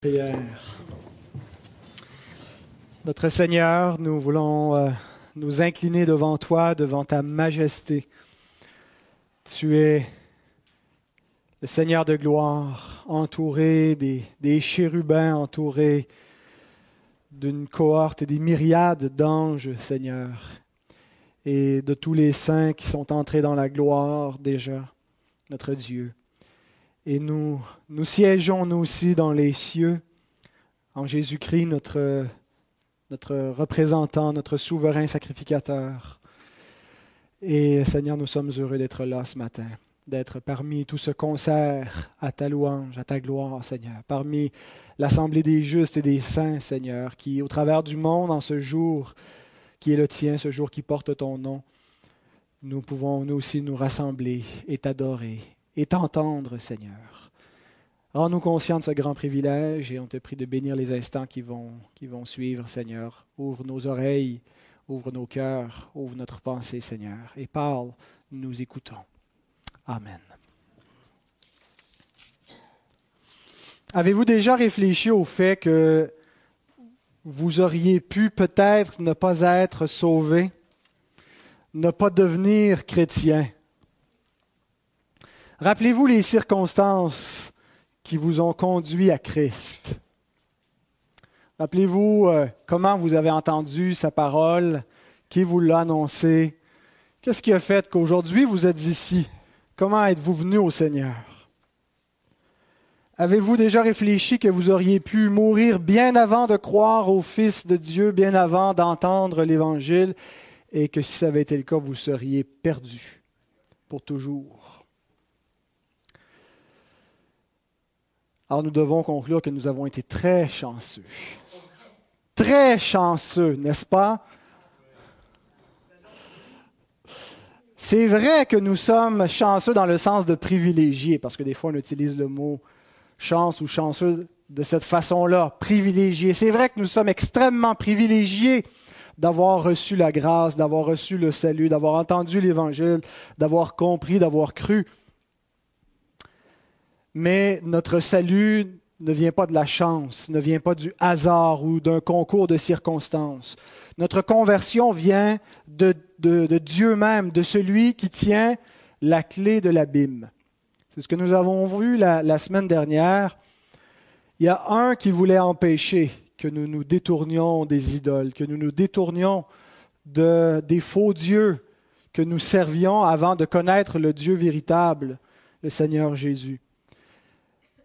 Prière. Notre Seigneur, nous voulons euh, nous incliner devant toi, devant ta majesté. Tu es le Seigneur de gloire, entouré des, des chérubins, entouré d'une cohorte et des myriades d'anges, Seigneur, et de tous les saints qui sont entrés dans la gloire déjà, notre Dieu. Et nous, nous siégeons, nous aussi, dans les cieux, en Jésus-Christ, notre, notre représentant, notre souverain sacrificateur. Et Seigneur, nous sommes heureux d'être là ce matin, d'être parmi tout ce concert à ta louange, à ta gloire, Seigneur, parmi l'assemblée des justes et des saints, Seigneur, qui, au travers du monde, en ce jour qui est le tien, ce jour qui porte ton nom, nous pouvons nous aussi nous rassembler et t'adorer et t'entendre, Seigneur. Rends-nous conscients de ce grand privilège et on te prie de bénir les instants qui vont, suivre, Seigneur. Ouvre nos oreilles, ouvre nos cœurs, ouvre notre pensée, Seigneur, et parle, nous écoutons. Amen. Avez-vous déjà réfléchi au fait que vous auriez pu peut-être ne pas être sauvé, ne pas devenir chrétien? Rappelez-vous les circonstances qui vous ont conduit à Christ. Rappelez-vous euh, comment vous avez entendu sa parole, qui vous l'a annoncé. Qu'est-ce qui a fait qu'aujourd'hui vous êtes ici? Comment êtes-vous venu au Seigneur? Avez-vous déjà réfléchi que vous auriez pu mourir bien avant de croire au Fils de Dieu, bien avant d'entendre l'Évangile, et que si ça avait été le cas, vous seriez perdu pour toujours? Alors nous devons conclure que nous avons été très chanceux. Très chanceux, n'est-ce pas? C'est vrai que nous sommes chanceux dans le sens de privilégiés, parce que des fois on utilise le mot chance ou chanceux de cette façon-là, privilégié. C'est vrai que nous sommes extrêmement privilégiés d'avoir reçu la grâce, d'avoir reçu le salut, d'avoir entendu l'Évangile, d'avoir compris, d'avoir cru mais notre salut ne vient pas de la chance, ne vient pas du hasard ou d'un concours de circonstances. Notre conversion vient de, Dieu même, de celui qui tient la clé de l'abîme. C'est ce que nous avons vu la, semaine dernière. Il y a un qui voulait empêcher que nous nous détournions des idoles, que nous nous détournions de, des faux dieux que nous servions avant de connaître le Dieu véritable, le Seigneur Jésus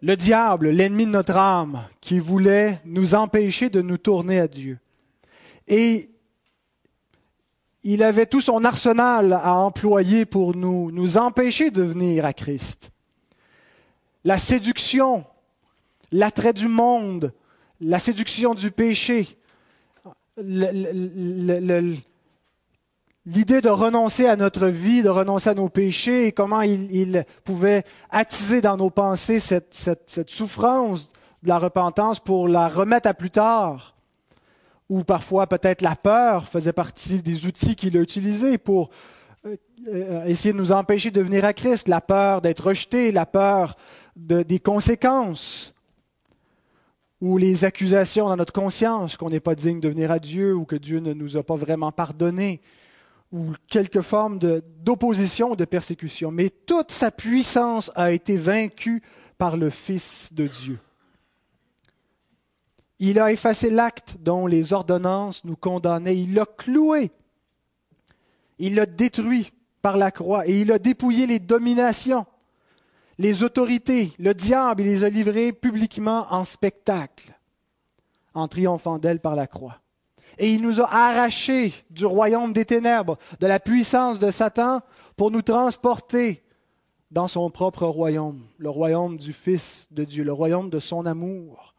le diable, l'ennemi de notre âme, qui voulait nous empêcher de nous tourner à Dieu. Et il avait tout son arsenal à employer pour nous, nous empêcher de venir à Christ. La séduction, l'attrait du monde, la séduction du péché, le, l'idée de renoncer à notre vie, de renoncer à nos péchés, comment il, pouvait attiser dans nos pensées cette, souffrance de la repentance pour la remettre à plus tard. Ou parfois peut-être la peur faisait partie des outils qu'il a utilisés pour euh, essayer de nous empêcher de venir à Christ, la peur d'être rejeté, la peur de, des conséquences, ou les accusations dans notre conscience qu'on n'est pas digne de venir à Dieu ou que Dieu ne nous a pas vraiment pardonné ou quelque forme d'opposition ou de persécution. Mais toute sa puissance a été vaincue par le Fils de Dieu. Il a effacé l'acte dont les ordonnances nous condamnaient. Il l'a cloué. Il l'a détruit par la croix et il a dépouillé les dominations, les autorités, le diable. Il les a livrés publiquement en spectacle en triomphant d'elle par la croix et il nous a arrachés du royaume des ténèbres, de la puissance de Satan, pour nous transporter dans son propre royaume, le royaume du Fils de Dieu, le royaume de son amour,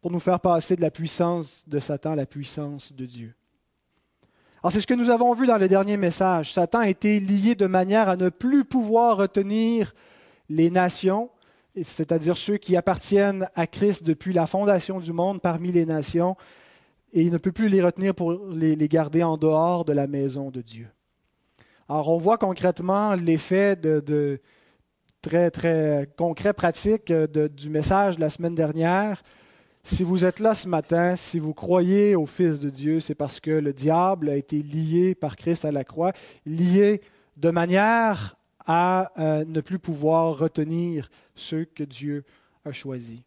pour nous faire passer de la puissance de Satan à la puissance de Dieu. Alors c'est ce que nous avons vu dans le dernier message. Satan a été lié de manière à ne plus pouvoir retenir les nations, c'est-à-dire ceux qui appartiennent à Christ depuis la fondation du monde parmi les nations, et il ne peut plus les retenir pour les, garder en dehors de la maison de Dieu. Alors on voit concrètement l'effet de, très très concret, pratique du message de la semaine dernière. Si vous êtes là ce matin, si vous croyez au Fils de Dieu, c'est parce que le diable a été lié par Christ à la croix, lié de manière à euh, ne plus pouvoir retenir ceux que Dieu a choisis.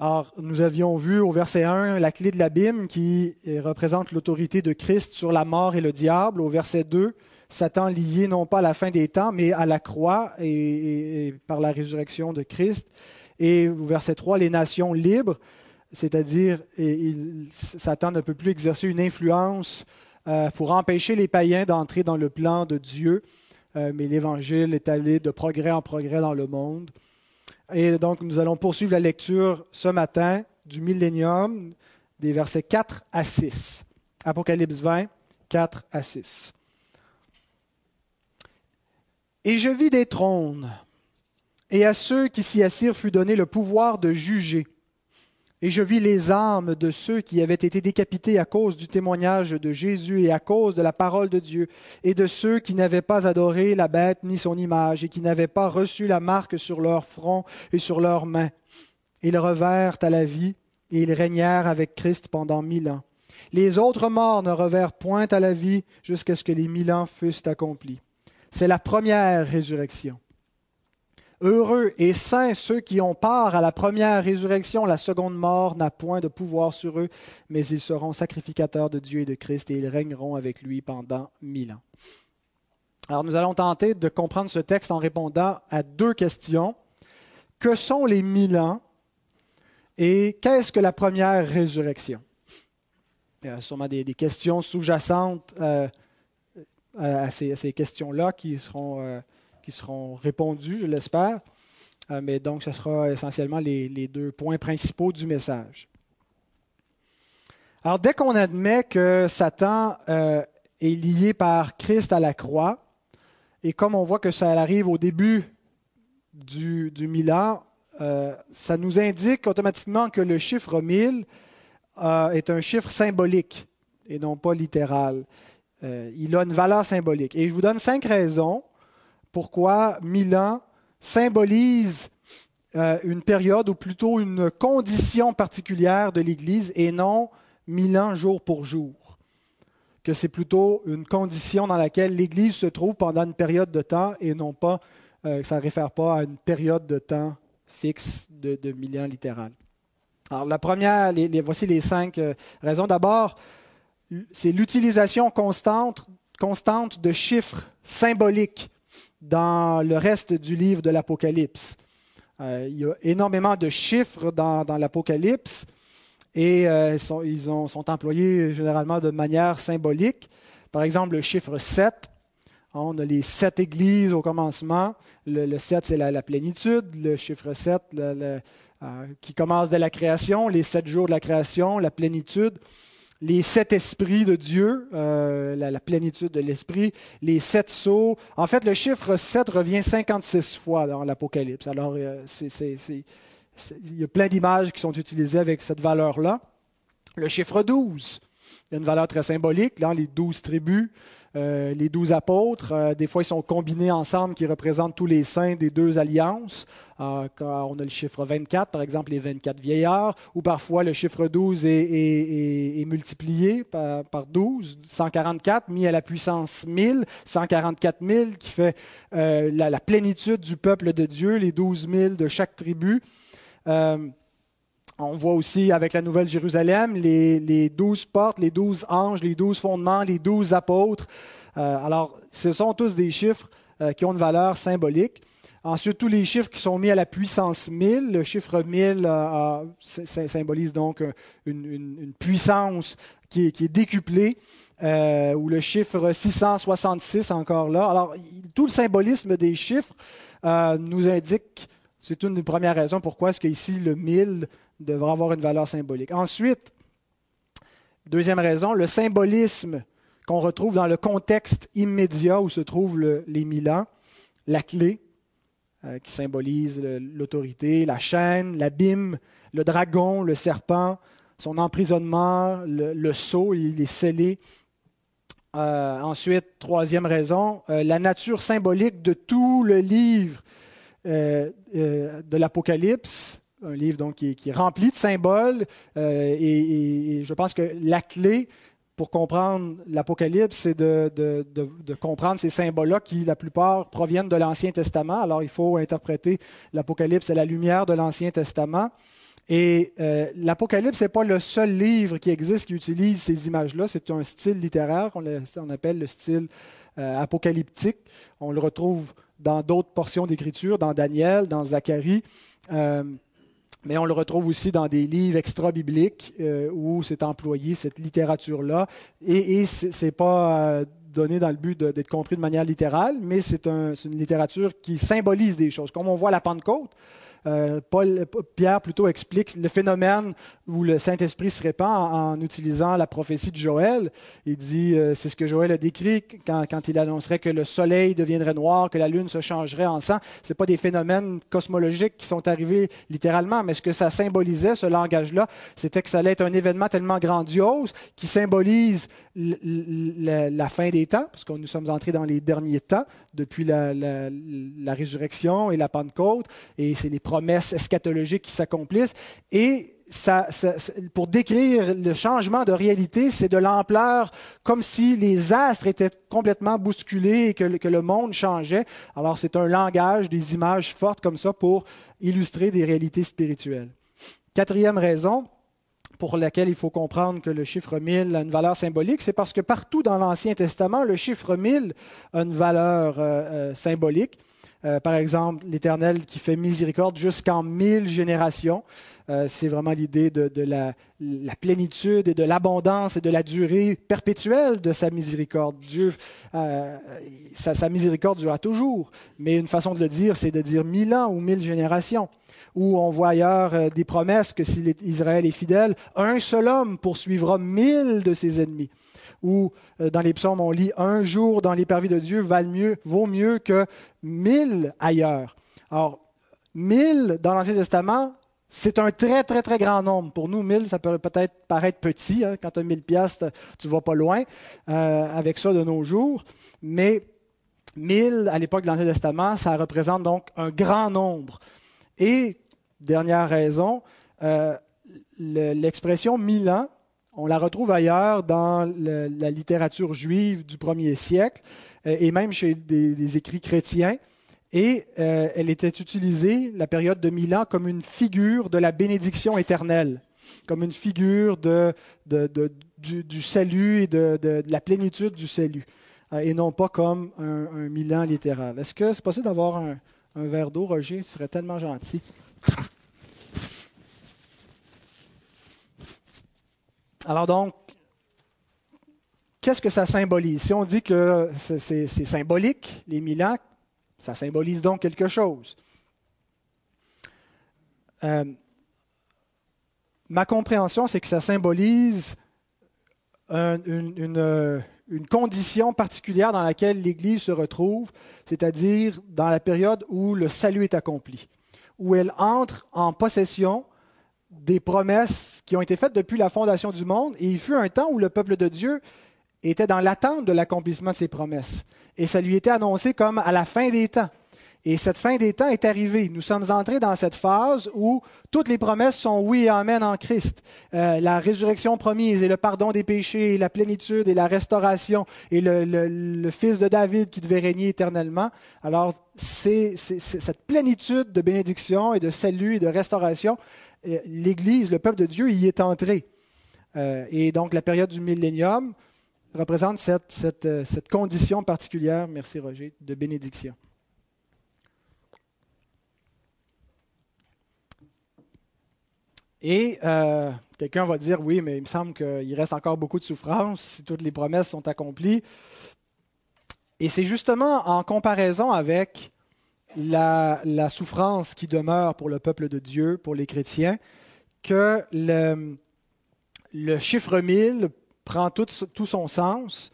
Alors, nous avions vu au verset 1 la clé de l'abîme qui représente l'autorité de Christ sur la mort et le diable. Au verset 2, Satan lié non pas à la fin des temps, mais à la croix et, par la résurrection de Christ. Et au verset 3, les nations libres, c'est-à-dire Satan ne peut plus exercer une influence euh, pour empêcher les païens d'entrer dans le plan de Dieu, euh, mais l'Évangile est allé de progrès en progrès dans le monde. Et donc, nous allons poursuivre la lecture ce matin du millénium, des versets 4 à 6. Apocalypse 20, 4 à 6. Et je vis des trônes, et à ceux qui s'y assirent fut donné le pouvoir de juger. Et je vis les âmes de ceux qui avaient été décapités à cause du témoignage de Jésus et à cause de la parole de Dieu, et de ceux qui n'avaient pas adoré la bête ni son image, et qui n'avaient pas reçu la marque sur leur front et sur leurs mains. Ils revinrent à la vie, et ils régnèrent avec Christ pendant mille ans. Les autres morts ne revinrent point à la vie jusqu'à ce que les mille ans fussent accomplis. C'est la première résurrection. Heureux et saints ceux qui ont part à la première résurrection. La seconde mort n'a point de pouvoir sur eux, mais ils seront sacrificateurs de Dieu et de Christ et ils régneront avec lui pendant mille ans. Alors nous allons tenter de comprendre ce texte en répondant à deux questions. Que sont les mille ans et qu'est-ce que la première résurrection? Il y a sûrement des, questions sous-jacentes euh, à ces, questions-là qui seront... Euh, qui seront répondus, je l'espère. Euh, mais donc, ce sera essentiellement les, deux points principaux du message. Alors, dès qu'on admet que Satan euh, est lié par Christ à la croix, et comme on voit que ça arrive au début du, du Milan, euh, ça nous indique automatiquement que le chiffre 1000 est un chiffre symbolique et non pas littéral. il a une valeur symbolique. Et je vous donne cinq raisons pourquoi Milan symbolise euh, une période ou plutôt une condition particulière de l'Église et non Milan jour pour jour. Que c'est plutôt une condition dans laquelle l'Église se trouve pendant une période de temps et non pas, euh, ça ne réfère pas à une période de temps fixe de, de Milan littéral. Alors la première, voici les cinq euh, raisons. D'abord, c'est l'utilisation constante, constante de chiffres symboliques dans le reste du livre de l'Apocalypse. Euh, il y a énormément de chiffres dans, l'Apocalypse et euh, ils sont employés généralement de manière symbolique. Par exemple, le chiffre 7, on a les sept églises au commencement. Le, 7, c'est la, plénitude. Le chiffre 7, euh, qui commence de la création, les sept jours de la création, la plénitude les sept esprits de Dieu, euh, la, plénitude de l'esprit, les sept sceaux. En fait, le chiffre 7 revient 56 fois dans l'Apocalypse. Alors, euh, il y a plein d'images qui sont utilisées avec cette valeur-là. Le chiffre 12, il y a une valeur très symbolique, là, les douze tribus. Euh, les douze apôtres, euh, des fois, ils sont combinés ensemble, qui représentent tous les saints des deux alliances. Euh, quand on a le chiffre 24, par exemple, les 24 vieillards, ou parfois le chiffre 12 est, multiplié par, par, 12, 144, mis à la puissance 1000, 144 000, qui fait la, plénitude du peuple de Dieu, les 12 000 de chaque tribu. On voit aussi avec la Nouvelle Jérusalem les, douze portes, les douze anges, les douze fondements, les douze apôtres. Euh, alors, ce sont tous des chiffres euh, qui ont une valeur symbolique. Ensuite, tous les chiffres qui sont mis à la puissance 1000. Le chiffre 1000 euh, symbolise donc une, puissance qui est, décuplée, ou le chiffre 666 encore là. Alors, tout le symbolisme des chiffres nous indique, c'est une des premières raisons pourquoi est-ce qu'ici le 1000 devra avoir une valeur symbolique. Ensuite, deuxième raison, le symbolisme qu'on retrouve dans le contexte immédiat où se trouvent les mille ans, la clé euh, qui symbolise l'autorité, la chaîne, l'abîme, le dragon, le serpent, son emprisonnement, le, sceau, il est scellé. Euh, ensuite, troisième raison, euh, la nature symbolique de tout le livre de l'Apocalypse un livre donc, qui, est, rempli de symboles. Euh, et, je pense que la clé pour comprendre l'Apocalypse, c'est de, comprendre ces symboles-là qui, la plupart, proviennent de l'Ancien Testament. Alors, il faut interpréter l'Apocalypse à la lumière de l'Ancien Testament. Et euh, l'Apocalypse n'est pas le seul livre qui existe qui utilise ces images-là. C'est un style littéraire qu'on appelle le style euh, apocalyptique. On le retrouve dans d'autres portions d'Écriture, dans Daniel, dans Zacharie. Mais on le retrouve aussi dans des livres extra-bibliques euh, où c'est employé, cette littérature-là. Et, ce n'est pas euh, donné dans le but d'être compris de manière littérale, mais c'est une littérature qui symbolise des choses. Comme on voit la Pentecôte, Paul, Pierre plutôt explique le phénomène où le Saint-Esprit se répand en, utilisant la prophétie de Joël. Il dit, euh, c'est ce que Joël a décrit quand, quand, il annoncerait que le soleil deviendrait noir, que la lune se changerait en sang. Ce pas des phénomènes cosmologiques qui sont arrivés littéralement, mais ce que ça symbolisait, ce langage-là, c'était que ça allait être un événement tellement grandiose qui symbolise la fin des temps, parce nous sommes entrés dans les derniers temps depuis la, résurrection et la Pentecôte, et c'est les promesses eschatologiques qui s'accomplissent. Et ça, pour décrire le changement de réalité, c'est de l'ampleur, comme si les astres étaient complètement bousculés et que, le monde changeait. Alors c'est un langage, des images fortes comme ça pour illustrer des réalités spirituelles. Quatrième raison, pour laquelle il faut comprendre que le chiffre 1000 a une valeur symbolique, c'est parce que partout dans l'Ancien Testament, le chiffre 1000 a une valeur euh, euh, symbolique. Euh, par exemple, l'Éternel qui fait miséricorde jusqu'en mille générations. c'est vraiment l'idée de, la, plénitude et de l'abondance et de la durée perpétuelle de sa miséricorde. Dieu, sa, sa, miséricorde durera toujours, mais une façon de le dire, c'est de dire mille ans ou mille générations où on voit ailleurs euh, des promesses que si Israël est fidèle, un seul homme poursuivra mille de ses ennemis. Ou euh, dans les psaumes, on lit un jour dans parvis de Dieu mieux, vaut mieux que mille ailleurs. Alors, mille dans l'Ancien Testament, c'est un très, très, très grand nombre. Pour nous, mille, ça peut peut-être paraître petit. Hein. Quand tu as mille piastres, tu ne vas pas loin euh, avec ça de nos jours. Mais mille, à l'époque de l'Ancien Testament, ça représente donc un grand nombre. Et Dernière raison, euh, l'expression mille ans, on la retrouve ailleurs dans la littérature juive du premier siècle euh, et même chez des, écrits chrétiens. Et euh, elle était utilisée, la période de mille ans, comme une figure de la bénédiction éternelle, comme une figure de, du, salut et de, la plénitude du salut, et non pas comme un, ans littéral. Est-ce que c'est possible d'avoir un, un verre d'eau, Roger? Ce serait tellement gentil. Alors donc, qu'est-ce que ça symbolise? Si on dit que c'est symbolique, les ans, ça symbolise donc quelque chose. Euh, ma compréhension, c'est que ça symbolise une, condition particulière dans laquelle l'Église se retrouve, c'est-à-dire dans la période où le salut est accompli où elle entre en possession des promesses qui ont été faites depuis la fondation du monde. Et il fut un temps où le peuple de Dieu était dans l'attente de l'accomplissement de ces promesses. Et ça lui était annoncé comme à la fin des temps. Et cette fin des temps est arrivée. Nous sommes entrés dans cette phase où toutes les promesses sont oui et amen en Christ. Euh, la résurrection promise et le pardon des péchés et la plénitude et la restauration et le, fils de David qui devait régner éternellement. Alors, c'est cette plénitude de bénédiction et de salut et de restauration. Euh, L'Église, le peuple de Dieu, y est entré. Euh, et donc, la période du millénium représente cette, cette condition particulière, merci Roger, de bénédiction. Et euh, quelqu'un va dire, oui, mais il me semble qu'il reste encore beaucoup de souffrance si toutes les promesses sont accomplies. Et c'est justement en comparaison avec la, souffrance qui demeure pour le peuple de Dieu, pour les chrétiens, que le, chiffre 1000 prend tout, son sens.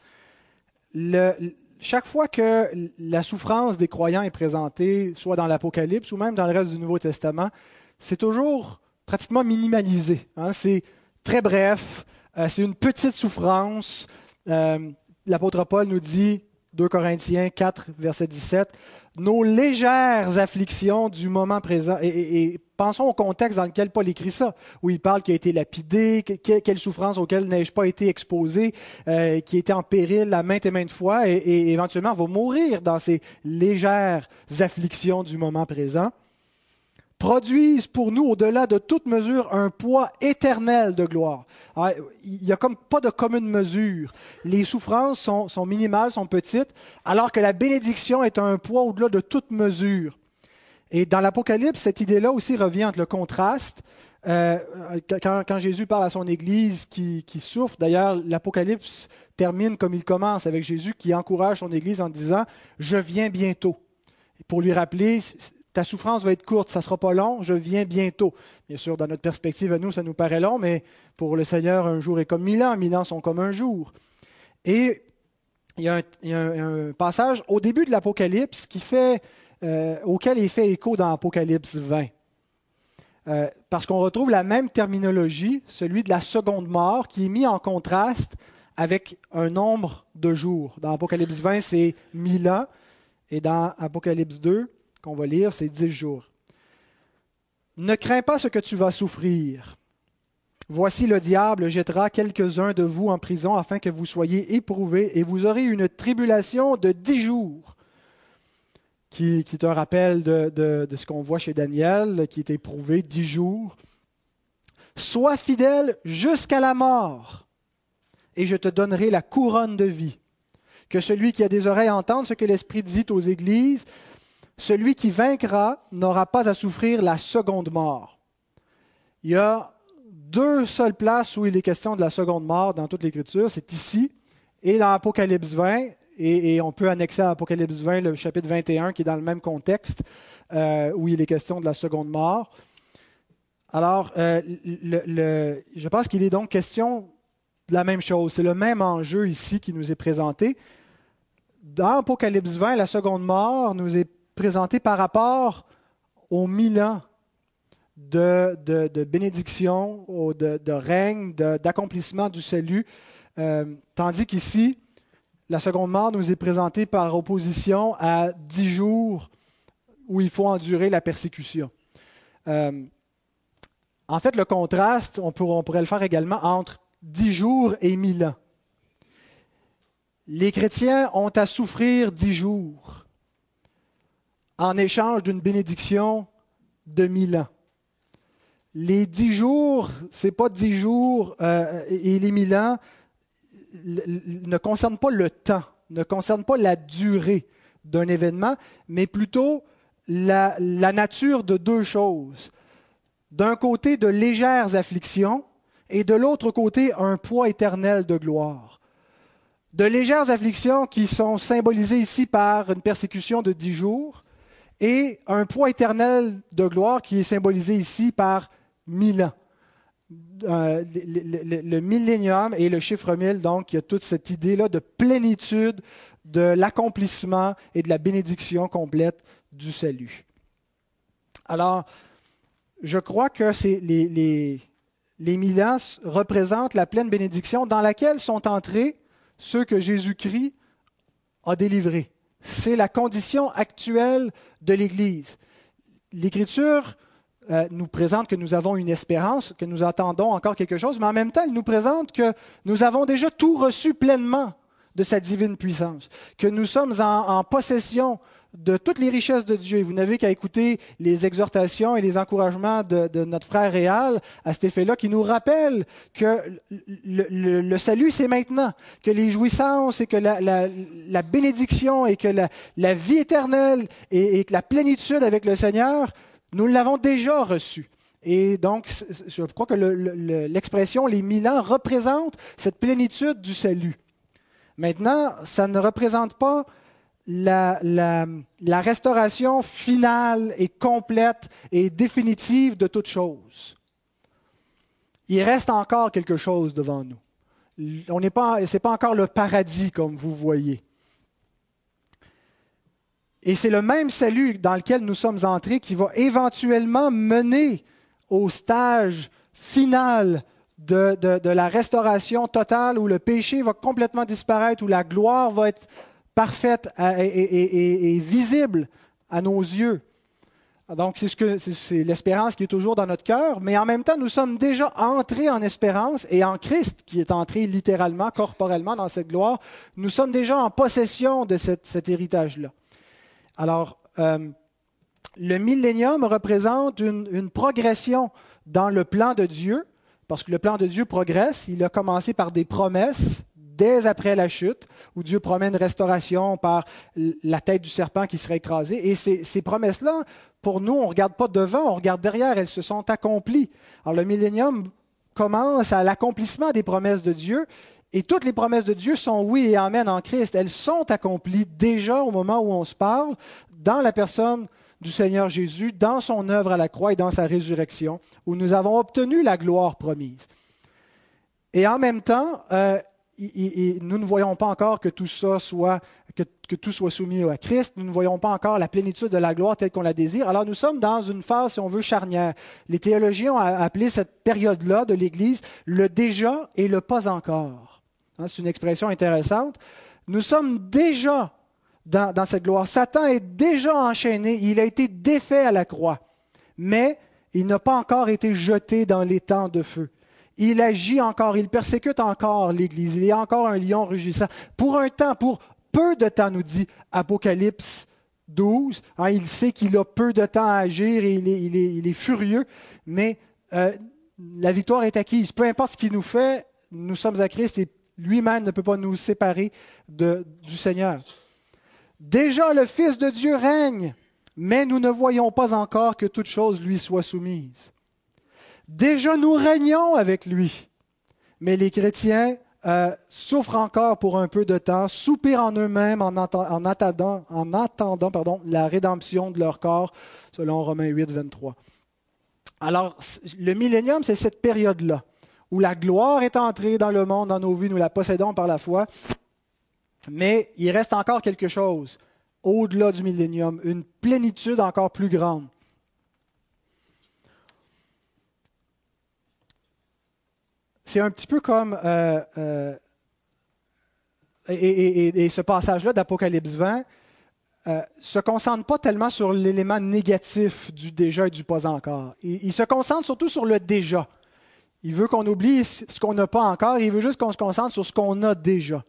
chaque fois que la souffrance des croyants est présentée, soit dans l'Apocalypse ou même dans le reste du Nouveau Testament, c'est toujours pratiquement minimalisé. Hein. C'est très bref, euh, c'est une petite souffrance. Euh, l'apôtre Paul nous dit, 2 Corinthiens 4, verset 17, nos légères afflictions du moment présent. Et, pensons au contexte dans lequel Paul écrit ça, où il parle qu'il a été lapidé, quelle souffrance auxquelles n'ai-je pas été exposé, euh, qui était en péril à maintes et maintes fois, et, et éventuellement va mourir dans ces légères afflictions du moment présent produisent pour nous, au-delà de toute mesure, un poids éternel de gloire. Ah, il n'y a comme pas de commune mesure. Les souffrances sont, minimales, sont petites, alors que la bénédiction est un poids au-delà de toute mesure. Et dans l'Apocalypse, cette idée-là aussi revient entre le contraste. Euh, quand, Jésus parle à son Église qui, qui souffre, d'ailleurs, l'Apocalypse termine comme il commence, avec Jésus qui encourage son Église en disant, Je viens bientôt. Pour lui rappeler, ta souffrance va être courte, ça ne sera pas long, je viens bientôt. Bien sûr, dans notre perspective à nous, ça nous paraît long, mais pour le Seigneur, un jour est comme mille ans, mille ans sont comme un jour. Et il y a un, passage au début de l'Apocalypse qui fait, euh, auquel il fait écho dans l'Apocalypse 20. Euh, parce qu'on retrouve la même terminologie, celui de la seconde mort, qui est mis en contraste avec un nombre de jours. Dans Apocalypse 20, c'est mille ans, et dans Apocalypse 2, qu'on va lire, c'est dix jours. Ne crains pas ce que tu vas souffrir. Voici le diable jettera quelques-uns de vous en prison afin que vous soyez éprouvés et vous aurez une tribulation de dix jours, qui, est un rappel de, de ce qu'on voit chez Daniel, qui est éprouvé dix jours. Sois fidèle jusqu'à la mort, et je te donnerai la couronne de vie. Que celui qui a des oreilles entende ce que l'Esprit dit aux églises. Celui qui vaincra n'aura pas à souffrir la seconde mort. Il y a deux seules places où il est question de la seconde mort dans toute l'Écriture. C'est ici et dans Apocalypse 20. Et, on peut annexer à Apocalypse 20 le chapitre 21 qui est dans le même contexte euh, où il est question de la seconde mort. Alors, euh, je pense qu'il est donc question de la même chose. C'est le même enjeu ici qui nous est présenté. Dans Apocalypse 20, la seconde mort nous est présenté par rapport aux mille ans de, bénédiction, de, règne, d'accomplissement du salut, euh, tandis qu'ici, la seconde mort nous est présentée par opposition à dix jours où il faut endurer la persécution. Euh, en fait, le contraste, on on pourrait le faire également entre dix jours et mille ans. Les chrétiens ont à souffrir dix jours en échange d'une bénédiction de mille ans. Les dix jours, ce n'est pas dix jours, euh, et les mille ans ne concernent pas le temps, ne concernent pas la durée d'un événement, mais plutôt la, la nature de deux choses. D'un côté, de légères afflictions, et de l'autre côté, un poids éternel de gloire. De légères afflictions qui sont symbolisées ici par une persécution de dix jours, et un poids éternel de gloire qui est symbolisé ici par mille ans. Euh, le, millénium et le chiffre mille, donc, il y a toute cette idée-là de plénitude, de l'accomplissement et de la bénédiction complète du salut. Alors, je crois que les, les, les mille ans représentent la pleine bénédiction dans laquelle sont entrés ceux que Jésus-Christ a délivrés. C'est la condition actuelle de l'Église. L'Écriture euh, nous présente que nous avons une espérance, que nous attendons encore quelque chose, mais en même temps, elle nous présente que nous avons déjà tout reçu pleinement de sa divine puissance, que nous sommes en possession de toutes les richesses de Dieu. Et vous n'avez qu'à écouter les exhortations et les encouragements de, notre frère Réal à cet effet-là, qui nous rappelle que le, salut, c'est maintenant, que les jouissances et que la, bénédiction et que la, vie éternelle et, que la plénitude avec le Seigneur, nous l'avons déjà reçu. Et donc, je crois que l'expression les mille ans représente cette plénitude du salut. Maintenant, ça ne représente pas la, restauration finale et complète et définitive de toute chose. Il reste encore quelque chose devant nous. On n'est pas, encore le paradis comme vous voyez. Et c'est le même salut dans lequel nous sommes entrés qui va éventuellement mener au stage final de, la restauration totale où le péché va complètement disparaître, où la gloire va être parfaite et, visible à nos yeux. Donc, c'est, ce que, c'est l'espérance qui est toujours dans notre cœur, mais en même temps, nous sommes déjà entrés en espérance et en Christ, qui est entré littéralement, corporellement dans cette gloire, nous sommes déjà en possession de cet héritage-là. Alors, euh, le millénium représente une, progression dans le plan de Dieu, parce que le plan de Dieu progresse. Il a commencé par des promesses dès après la chute, où Dieu promet une restauration par la tête du serpent qui serait écrasée. Et ces, promesses-là pour nous, on ne regarde pas devant, on regarde derrière, elles se sont accomplies. Alors le millénium commence à l'accomplissement des promesses de Dieu, et toutes les promesses de Dieu sont oui et amen en Christ. Elles sont accomplies déjà au moment où on se parle, dans la personne du Seigneur Jésus, dans son œuvre à la croix et dans sa résurrection, où nous avons obtenu la gloire promise. Et en même temps, euh, nous ne voyons pas encore que tout ça soit, que, tout soit soumis à Christ. Nous ne voyons pas encore la plénitude de la gloire telle qu'on la désire. Alors nous sommes dans une phase, si on veut, charnière. Les théologiens ont appelé cette période-là de l'Église le déjà et le pas encore. Hein, c'est une expression intéressante. Nous sommes déjà dans, dans cette gloire. Satan est déjà enchaîné. Il a été défait à la croix. Mais il n'a pas encore été jeté dans les temps de feu. Il agit encore, il persécute encore l'Église. Il est encore un lion rugissant. Pour un temps, pour peu de temps, nous dit Apocalypse 12. Hein, il sait qu'il a peu de temps à agir et il est, furieux, mais euh, la victoire est acquise. Peu importe ce qu'il nous fait, nous sommes à Christ et lui-même ne peut pas nous séparer du Seigneur. Déjà le Fils de Dieu règne, mais nous ne voyons pas encore que toute chose lui soit soumise. Déjà nous régnons avec lui. Mais les chrétiens euh, souffrent encore pour un peu de temps, soupirent en eux-mêmes en, attendant, la rédemption de leur corps, selon Romains 8, 23. Alors, le millénium, c'est cette période-là, où la gloire est entrée dans le monde, dans nos vies, nous la possédons par la foi, mais il reste encore quelque chose au-delà du millénium, une plénitude encore plus grande. C'est un petit peu comme. Euh, euh, et, ce passage-là d'Apocalypse 20 ne euh, se concentre pas tellement sur l'élément négatif du déjà et du pas encore. Il, se concentre surtout sur le déjà. Il veut qu'on oublie ce qu'on n'a pas encore, il veut juste qu'on se concentre sur ce qu'on a déjà.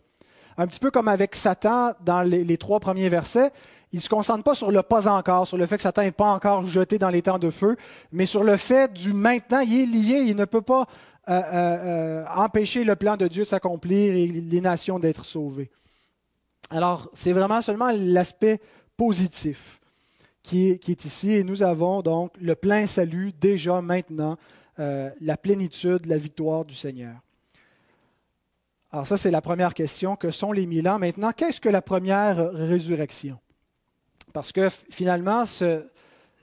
Un petit peu comme avec Satan dans les, les trois premiers versets, il ne se concentre pas sur le pas encore, sur le fait que Satan n'est pas encore jeté dans les temps de feu, mais sur le fait du maintenant, il est lié, il ne peut pas euh, euh, empêcher le plan de Dieu de s'accomplir et les nations d'être sauvées. Alors, c'est vraiment seulement l'aspect positif qui est, ici, et nous avons donc le plein salut déjà maintenant, euh, la plénitude, la victoire du Seigneur. Alors ça, c'est la première question. Que sont les mille ans? Maintenant, qu'est-ce que la première résurrection? Parce que finalement, ce,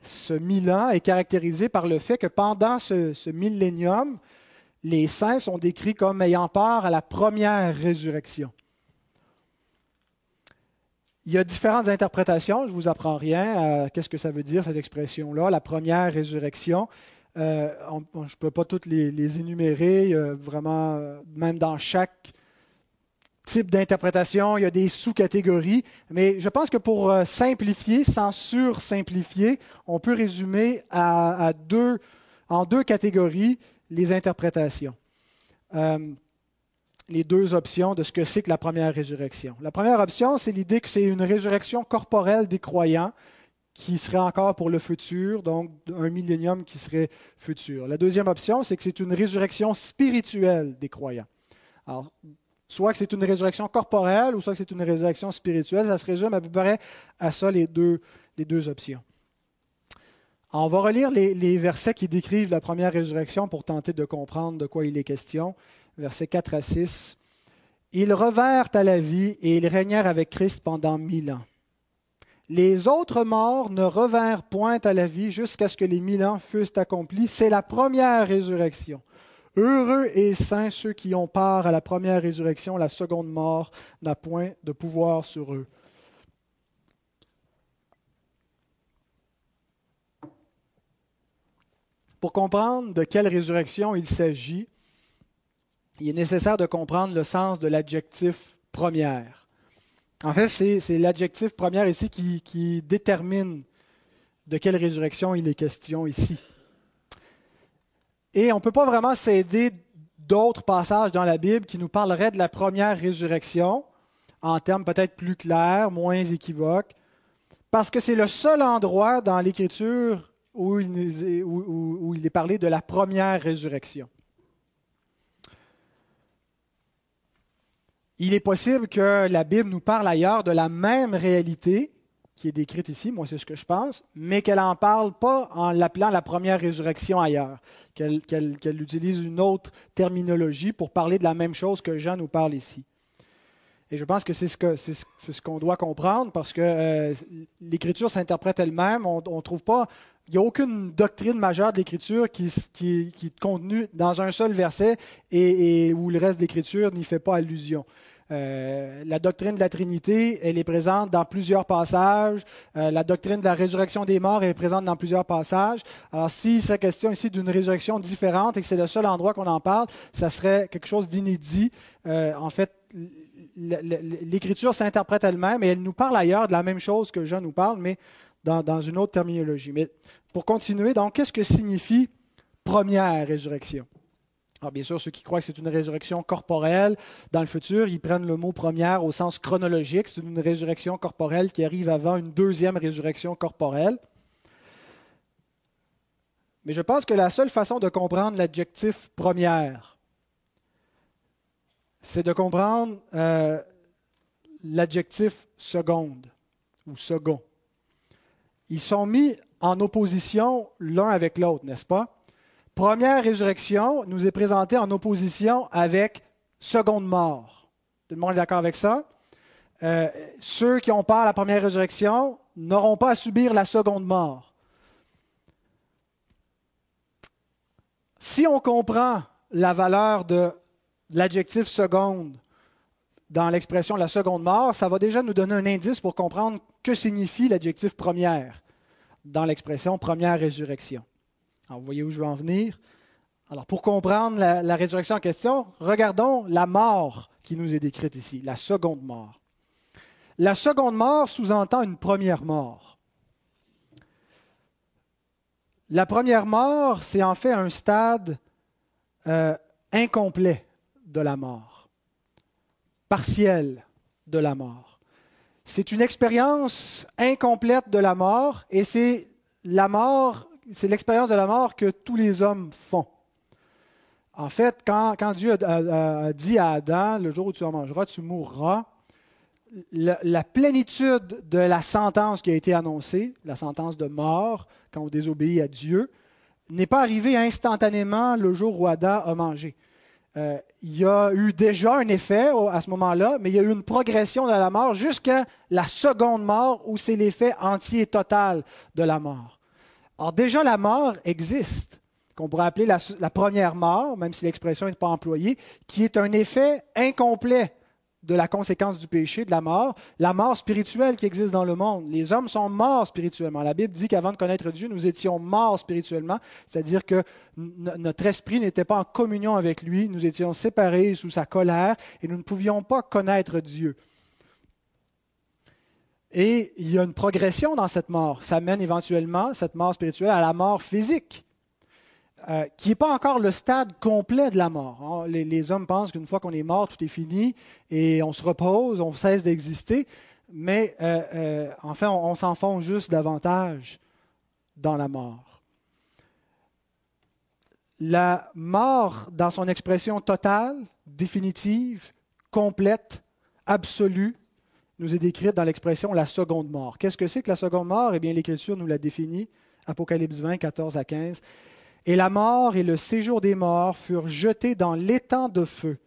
ce mille ans est caractérisé par le fait que pendant ce, ce millénium, les saints sont décrits comme ayant part à la première résurrection. Il y a différentes interprétations, je ne vous apprends rien. Qu'est-ce que ça veut dire cette expression-là, la première résurrection euh, Je ne peux pas toutes les, énumérer, vraiment, même dans chaque type d'interprétation, il y a des sous-catégories, mais je pense que pour euh, simplifier, sans sur-simplifier, on peut résumer à deux, en deux catégories les interprétations. Euh, les deux options de ce que c'est que la première résurrection. La première option, c'est l'idée que c'est une résurrection corporelle des croyants qui serait encore pour le futur, donc un millénium qui serait futur. La deuxième option, c'est que c'est une résurrection spirituelle des croyants. Alors, soit que c'est une résurrection corporelle ou soit que c'est une résurrection spirituelle, ça se résume à peu près à ça les deux, les deux options. On va relire les, versets qui décrivent la première résurrection pour tenter de comprendre de quoi il est question. Versets 4 à 6. Ils revinrent à la vie et ils régnèrent avec Christ pendant mille ans. Les autres morts ne revinrent point à la vie jusqu'à ce que les mille ans fussent accomplis. C'est la première résurrection. Heureux et saints ceux qui ont part à la première résurrection, la seconde mort n'a point de pouvoir sur eux. Pour comprendre de quelle résurrection il s'agit, il est nécessaire de comprendre le sens de l'adjectif première. En fait, c'est l'adjectif première ici qui, détermine de quelle résurrection il est question ici. Et on ne peut pas vraiment s'aider d'autres passages dans la Bible qui nous parleraient de la première résurrection en termes peut-être plus clairs, moins équivoques, parce que c'est le seul endroit dans l'Écriture où, il, est parlé de la première résurrection. Il est possible que la Bible nous parle ailleurs de la même réalité qui est décrite ici, moi c'est ce que je pense, mais qu'elle n'en parle pas en l'appelant la première résurrection ailleurs, qu'elle utilise une autre terminologie pour parler de la même chose que Jean nous parle ici. Et je pense que c'est ce qu'on doit comprendre parce que euh, l'Écriture s'interprète elle-même. On ne trouve pas, il n'y a aucune doctrine majeure de l'Écriture qui, qui, est contenue dans un seul verset et, et où le reste de l'Écriture n'y fait pas allusion. Euh, la doctrine de la Trinité, elle est présente dans plusieurs passages. Euh, la doctrine de la résurrection des morts est présente dans plusieurs passages. Alors, s'il serait question ici d'une résurrection différente et que c'est le seul endroit qu'on en parle, ça serait quelque chose d'inédit. Euh, en fait, l'Écriture s'interprète elle-même et elle nous parle ailleurs de la même chose que Jean nous parle, mais dans, une autre terminologie. Mais pour continuer, qu'est-ce que signifie première résurrection? Alors bien sûr, ceux qui croient que c'est une résurrection corporelle dans le futur, ils prennent le mot première au sens chronologique. C'est une résurrection corporelle qui arrive avant une deuxième résurrection corporelle. Mais je pense que la seule façon de comprendre l'adjectif première, c'est de comprendre euh, l'adjectif seconde ou second. Ils sont mis en opposition l'un avec l'autre, n'est-ce pas? Première résurrection nous est présentée en opposition avec seconde mort. Tout le monde est d'accord avec ça? Euh, ceux qui ont peur à la première résurrection n'auront pas à subir la seconde mort. Si on comprend la valeur de l'adjectif seconde dans l'expression la seconde mort, ça va déjà nous donner un indice pour comprendre que signifie l'adjectif première dans l'expression première résurrection vous voyez où je veux en venir? Alors, pour comprendre la, résurrection en question, regardons la mort qui nous est décrite ici, la seconde mort. La seconde mort sous-entend une première mort. La première mort, c'est en fait un stade euh, incomplet de la mort, partiel de la mort. C'est une expérience incomplète de la mort et c'est la mort c'est l'expérience de la mort que tous les hommes font. En fait, quand, Dieu a, dit à Adam, le jour où tu en mangeras, tu mourras, la, plénitude de la sentence qui a été annoncée, la sentence de mort, quand on désobéit à Dieu, n'est pas arrivée instantanément le jour où Adam a mangé. Euh, il y a eu déjà un effet à ce moment-là, mais il y a eu une progression de la mort jusqu'à la seconde mort où c'est l'effet entier et total de la mort. Alors déjà, la mort existe, qu'on pourrait appeler la, première mort, même si l'expression n'est pas employée, qui est un effet incomplet de la conséquence du péché, de la mort, la mort spirituelle qui existe dans le monde. Les hommes sont morts spirituellement. La Bible dit qu'avant de connaître Dieu, nous étions morts spirituellement, c'est-à-dire que notre esprit n'était pas en communion avec lui, nous étions séparés sous sa colère et nous ne pouvions pas connaître Dieu. Et il y a une progression dans cette mort. Ça mène éventuellement, cette mort spirituelle, à la mort physique, euh, qui n'est pas encore le stade complet de la mort. Hein. Les, hommes pensent qu'une fois qu'on est mort, tout est fini et on se repose, on cesse d'exister. Mais euh, euh, enfin, on, on s'enfonce juste davantage dans la mort. La mort, dans son expression totale, définitive, complète, absolue, nous est décrite dans l'expression la seconde mort. Qu'est-ce que c'est que la seconde mort? Eh bien, l'Écriture nous la définit, Apocalypse 20, 14 à 15. Et la mort et le séjour des morts furent jetés dans l'étang de feu.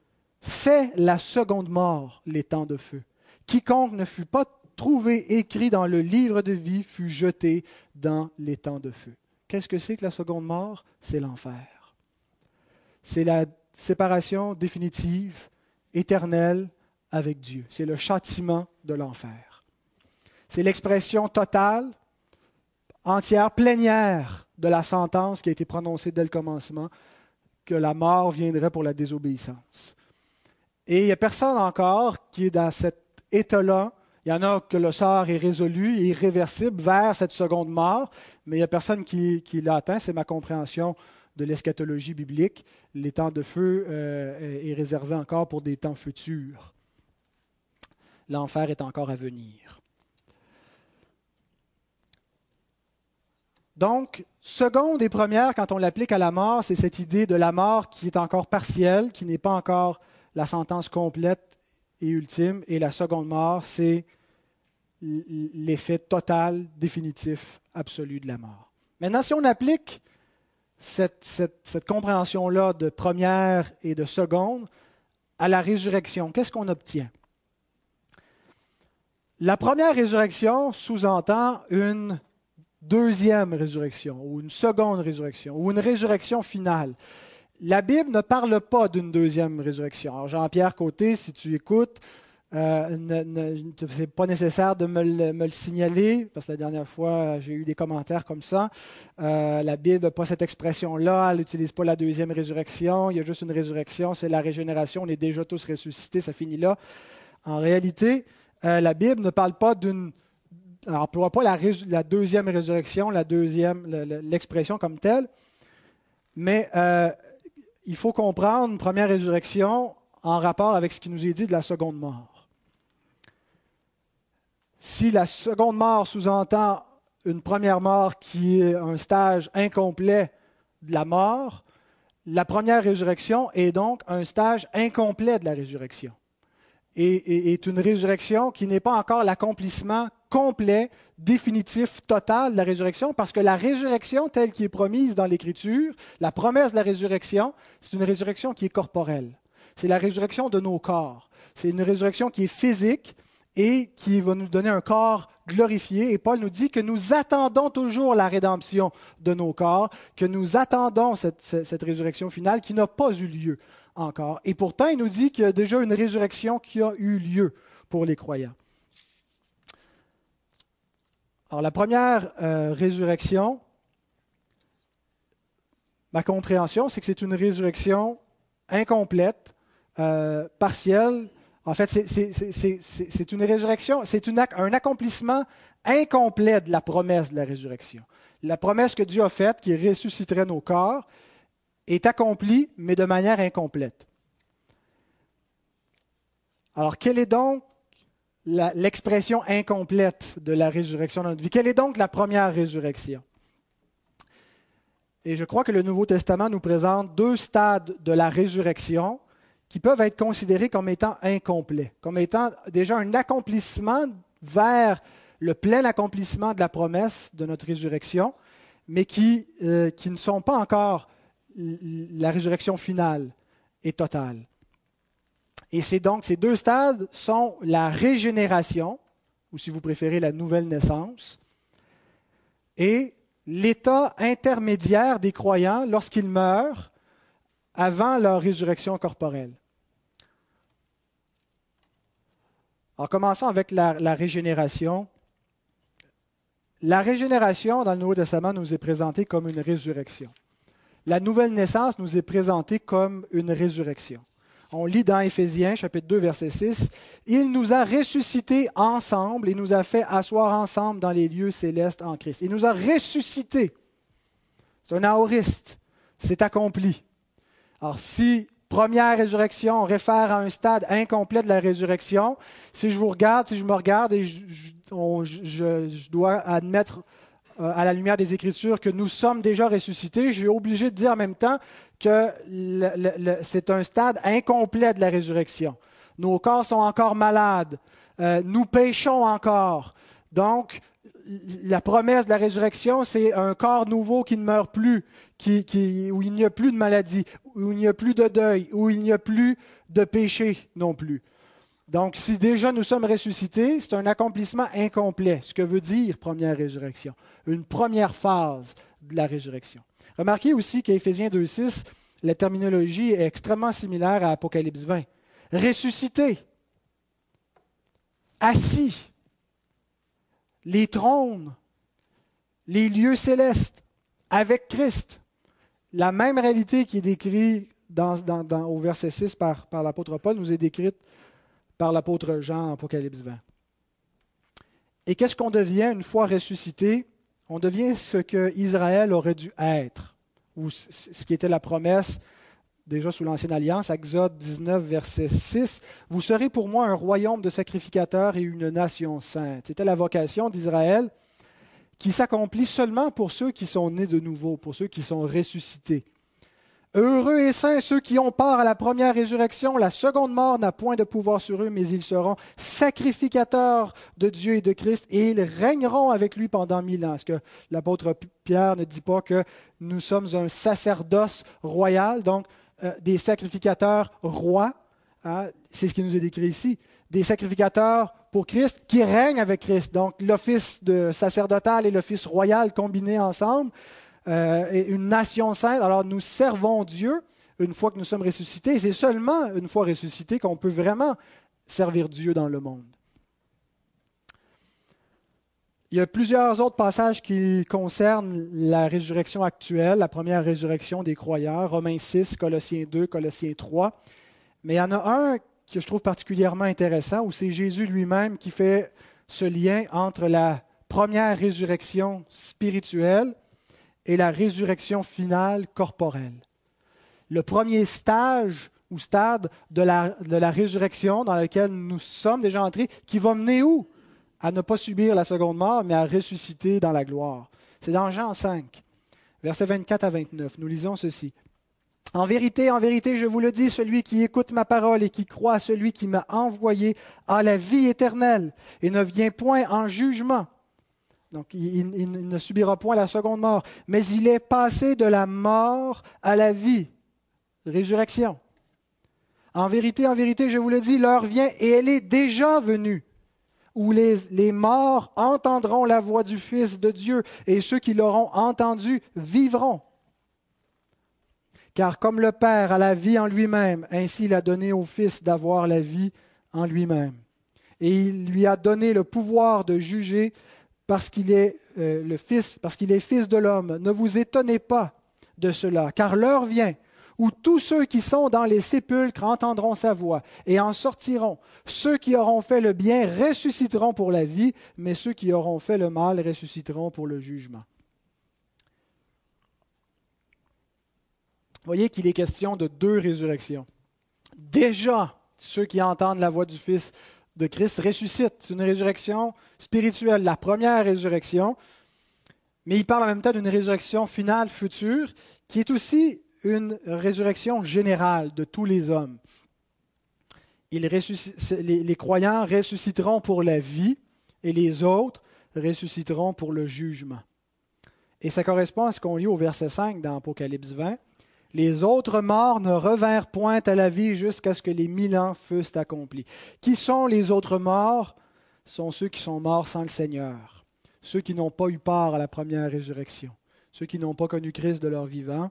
C'est la seconde mort, l'étang de feu. Quiconque ne fut pas trouvé écrit dans le livre de vie fut jeté dans l'étang de feu. Qu'est-ce que c'est que la seconde mort? C'est l'enfer. C'est la séparation définitive, éternelle, avec Dieu. C'est le châtiment de l'enfer. C'est l'expression totale, entière, plénière de la sentence qui a été prononcée dès le commencement, que la mort viendrait pour la désobéissance. Et il n'y a personne encore qui est dans cet état-là. Il y en a que le sort est résolu et irréversible vers cette seconde mort, mais il n'y a personne qui, l'a atteint. C'est ma compréhension de l'eschatologie biblique. Les temps de feu euh, est réservé encore pour des temps futurs. L'enfer est encore à venir. Donc, seconde et première, quand on l'applique à la mort, c'est cette idée de la mort qui est encore partielle, qui n'est pas encore la sentence complète et ultime. Et la seconde mort, c'est l'effet total, définitif, absolu de la mort. Maintenant, si on applique cette, compréhension-là de première et de seconde à la résurrection, qu'est-ce qu'on obtient? La première résurrection sous-entend une deuxième résurrection, ou une seconde résurrection, ou une résurrection finale. La Bible ne parle pas d'une deuxième résurrection. Jean-Pierre Côté, si tu écoutes, euh, ce n'est pas nécessaire de me le, signaler, parce que la dernière fois, j'ai eu des commentaires comme ça. Euh, la Bible n'a pas cette expression-là, elle n'utilise pas la deuxième résurrection, il y a juste une résurrection, c'est la régénération, on est déjà tous ressuscités, ça finit là. En réalité, euh, la Bible ne parle pas d'une n'emploie pas la, la, deuxième résurrection, l'expression comme telle, mais euh, il faut comprendre une première résurrection en rapport avec ce qui nous est dit de la seconde mort. Si la seconde mort sous-entend une première mort qui est un stage incomplet de la mort, la première résurrection est donc un stage incomplet de la résurrection. Et est une résurrection qui n'est pas encore l'accomplissement complet, définitif, total de la résurrection, parce que la résurrection telle qui est promise dans l'Écriture, la promesse de la résurrection, c'est une résurrection qui est corporelle. C'est la résurrection de nos corps. C'est une résurrection qui est physique et qui va nous donner un corps glorifié. Et Paul nous dit que nous attendons toujours la rédemption de nos corps, que nous attendons cette, cette résurrection finale qui n'a pas eu lieu encore. Et pourtant, il nous dit qu'il y a déjà une résurrection qui a eu lieu pour les croyants. Alors la première euh, résurrection, ma compréhension, c'est que c'est une résurrection incomplète, euh, partielle. En fait, c'est une résurrection, c'est un accomplissement incomplet de la promesse de la résurrection. La promesse que Dieu a faite, qui ressusciterait nos corps, est accomplie, mais de manière incomplète. Alors, quelle est donc l'expression incomplète de la résurrection dans notre vie. Quelle est donc la première résurrection? Et je crois que le Nouveau Testament nous présente deux stades de la résurrection qui peuvent être considérés comme étant incomplets, comme étant déjà un accomplissement vers le plein accomplissement de la promesse de notre résurrection, mais qui, euh, qui ne sont pas encore la résurrection finale et totale. Et c'est donc ces deux stades sont la régénération, ou si vous préférez la nouvelle naissance, et l'état intermédiaire des croyants lorsqu'ils meurent avant leur résurrection corporelle. En commençant avec la, la, régénération. La régénération dans le Nouveau Testament nous est présentée comme une résurrection. La nouvelle naissance nous est présentée comme une résurrection. On lit dans Éphésiens chapitre 2 verset 6, Il nous a ressuscités ensemble et nous a fait asseoir ensemble dans les lieux célestes en Christ. Il nous a ressuscités. C'est un aoriste. C'est accompli. Alors si première résurrection réfère à un stade incomplet de la résurrection, si je vous regarde, si je me regarde et je, dois admettre à la lumière des Écritures que nous sommes déjà ressuscités, je suis obligé de dire en même temps que c'est un stade incomplet de la résurrection. Nos corps sont encore malades. Euh, nous péchons encore. Donc, la promesse de la résurrection, c'est un corps nouveau qui ne meurt plus, où il n'y a plus de maladie, où il n'y a plus de deuil, où il n'y a plus de péché non plus. Donc, si déjà nous sommes ressuscités, c'est un accomplissement incomplet, ce que veut dire première résurrection, une première phase de la résurrection. Remarquez aussi qu'à Éphésiens 2.6, la terminologie est extrêmement similaire à Apocalypse 20. Ressuscité, assis, les trônes, les lieux célestes, avec Christ. La même réalité qui est décrite au verset 6 par, par l'apôtre Paul nous est décrite par l'apôtre Jean Apocalypse 20. Et qu'est-ce qu'on devient une fois ressuscité? On devient ce que Israël aurait dû être, ou ce qui était la promesse déjà sous l'Ancienne Alliance, Exode 19, verset 6, Vous serez pour moi un royaume de sacrificateurs et une nation sainte. C'était la vocation d'Israël qui s'accomplit seulement pour ceux qui sont nés de nouveau, pour ceux qui sont ressuscités. Heureux et saints ceux qui ont part à la première résurrection. La seconde mort n'a point de pouvoir sur eux, mais ils seront sacrificateurs de Dieu et de Christ, et ils régneront avec lui pendant mille ans. Que l'apôtre Pierre ne dit pas que nous sommes un sacerdoce royal, donc euh, des sacrificateurs rois hein? C'est ce qui nous est décrit ici. Des sacrificateurs pour Christ qui règnent avec Christ. Donc l'office de sacerdotal et l'office royal combinés ensemble. Euh, une nation sainte. Alors nous servons Dieu une fois que nous sommes ressuscités. C'est seulement une fois ressuscités qu'on peut vraiment servir Dieu dans le monde. Il y a plusieurs autres passages qui concernent la résurrection actuelle, la première résurrection des croyants, Romains 6, Colossiens 2, Colossiens 3. Mais il y en a un que je trouve particulièrement intéressant, où c'est Jésus lui-même qui fait ce lien entre la première résurrection spirituelle et la résurrection finale corporelle. Le premier stage ou stade de la, résurrection dans lequel nous sommes déjà entrés, qui va mener où? À ne pas subir la seconde mort, mais à ressusciter dans la gloire. C'est dans Jean 5, versets 24 à 29. Nous lisons ceci. En vérité, en vérité, je vous le dis, celui qui écoute ma parole et qui croit à celui qui m'a envoyé a la vie éternelle et ne vient point en jugement donc il, ne subira point la seconde mort, mais il est passé de la mort à la vie. Résurrection. En vérité, en vérité, je vous le dis, l'heure vient et elle est déjà venue, où les, les morts entendront la voix du Fils de Dieu, et ceux qui l'auront entendu vivront. Car comme le Père a la vie en lui-même, ainsi il a donné au Fils d'avoir la vie en lui-même. Et il lui a donné le pouvoir de juger parce qu'il est euh, le fils, parce qu'il est fils de l'homme. Ne vous étonnez pas de cela, car l'heure vient où tous ceux qui sont dans les sépulcres entendront sa voix et en sortiront. Ceux qui auront fait le bien ressusciteront pour la vie, mais ceux qui auront fait le mal ressusciteront pour le jugement. Voyez qu'il est question de deux résurrections. Déjà, ceux qui entendent la voix du Fils de Christ ressuscite. C'est une résurrection spirituelle, la première résurrection. Mais il parle en même temps d'une résurrection finale future, qui est aussi une résurrection générale de tous les hommes. les, croyants ressusciteront pour la vie et les autres ressusciteront pour le jugement. Et ça correspond à ce qu'on lit au verset 5 dans Apocalypse 20. Les autres morts ne revinrent point à la vie jusqu'à ce que les mille ans fussent accomplis. Qui sont les autres morts? Sont ceux qui sont morts sans le Seigneur, ceux qui n'ont pas eu part à la première résurrection, ceux qui n'ont pas connu Christ de leur vivant,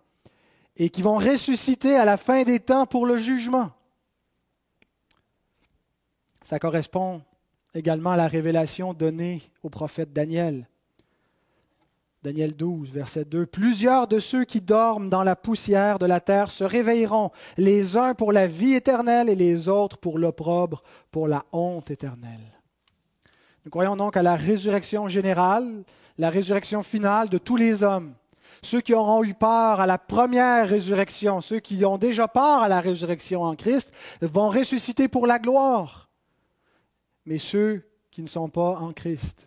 et qui vont ressusciter à la fin des temps pour le jugement. Ça correspond également à la révélation donnée au prophète Daniel. Daniel 12, verset 2. Plusieurs de ceux qui dorment dans la poussière de la terre se réveilleront, les uns pour la vie éternelle et les autres pour l'opprobre, pour la honte éternelle. Nous croyons donc à la résurrection générale, la résurrection finale de tous les hommes. Ceux qui auront eu part à la première résurrection, ceux qui ont déjà part à la résurrection en Christ, vont ressusciter pour la gloire. Mais ceux qui ne sont pas en Christ,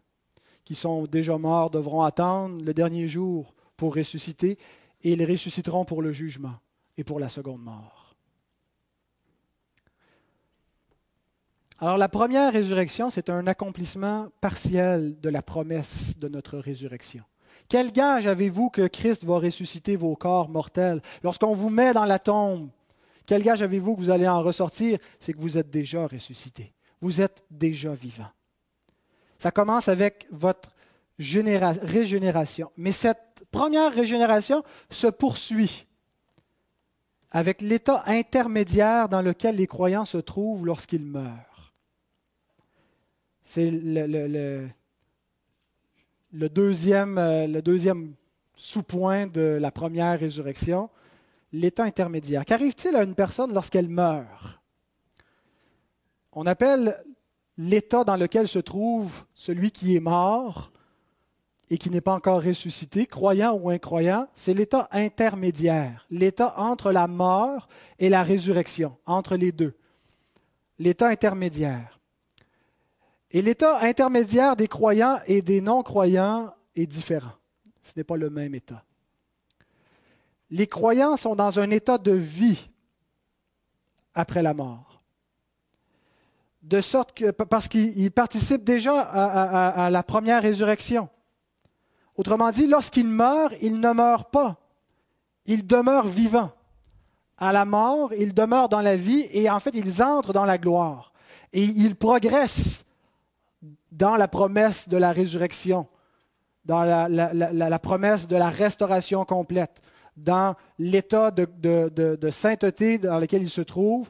qui sont déjà morts devront attendre le dernier jour pour ressusciter, et ils ressusciteront pour le jugement et pour la seconde mort. Alors la première résurrection, c'est un accomplissement partiel de la promesse de notre résurrection. Quel gage avez-vous que Christ va ressusciter vos corps mortels? Lorsqu'on vous met dans la tombe, quel gage avez-vous que vous allez en ressortir? C'est que vous êtes déjà ressuscité. Vous êtes déjà vivant. Ça commence avec votre régénération. Mais cette première régénération se poursuit avec l'état intermédiaire dans lequel les croyants se trouvent lorsqu'ils meurent. C'est le, euh, deuxième sous-point de la première résurrection, l'état intermédiaire. Qu'arrive-t-il à une personne lorsqu'elle meurt? On appelle l'état dans lequel se trouve celui qui est mort et qui n'est pas encore ressuscité, croyant ou incroyant, c'est l'état intermédiaire, l'état entre la mort et la résurrection, entre les deux. L'état intermédiaire. Et l'état intermédiaire des croyants et des non-croyants est différent. Ce n'est pas le même état. Les croyants sont dans un état de vie après la mort. De sorte que, parce qu'ils participent déjà à, la première résurrection. Autrement dit, lorsqu'ils meurent, ils ne meurent pas. Ils demeurent vivants. À la mort, ils demeurent dans la vie et en fait, ils entrent dans la gloire. Et ils progressent dans la promesse de la résurrection, dans la, promesse de la restauration complète, dans l'état de, sainteté dans lequel ils se trouvent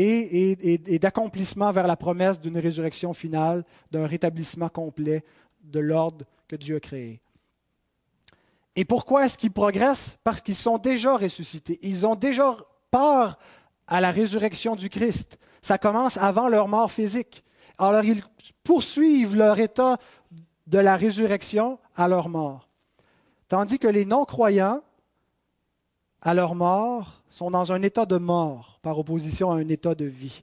et d'accomplissement vers la promesse d'une résurrection finale, d'un rétablissement complet de l'ordre que Dieu a créé. Et pourquoi est-ce qu'ils progressent? Parce qu'ils sont déjà ressuscités. Ils ont déjà part à la résurrection du Christ. Ça commence avant leur mort physique. Alors ils poursuivent leur état de la résurrection à leur mort. Tandis que les non-croyants, à leur mort, sont dans un état de mort par opposition à un état de vie.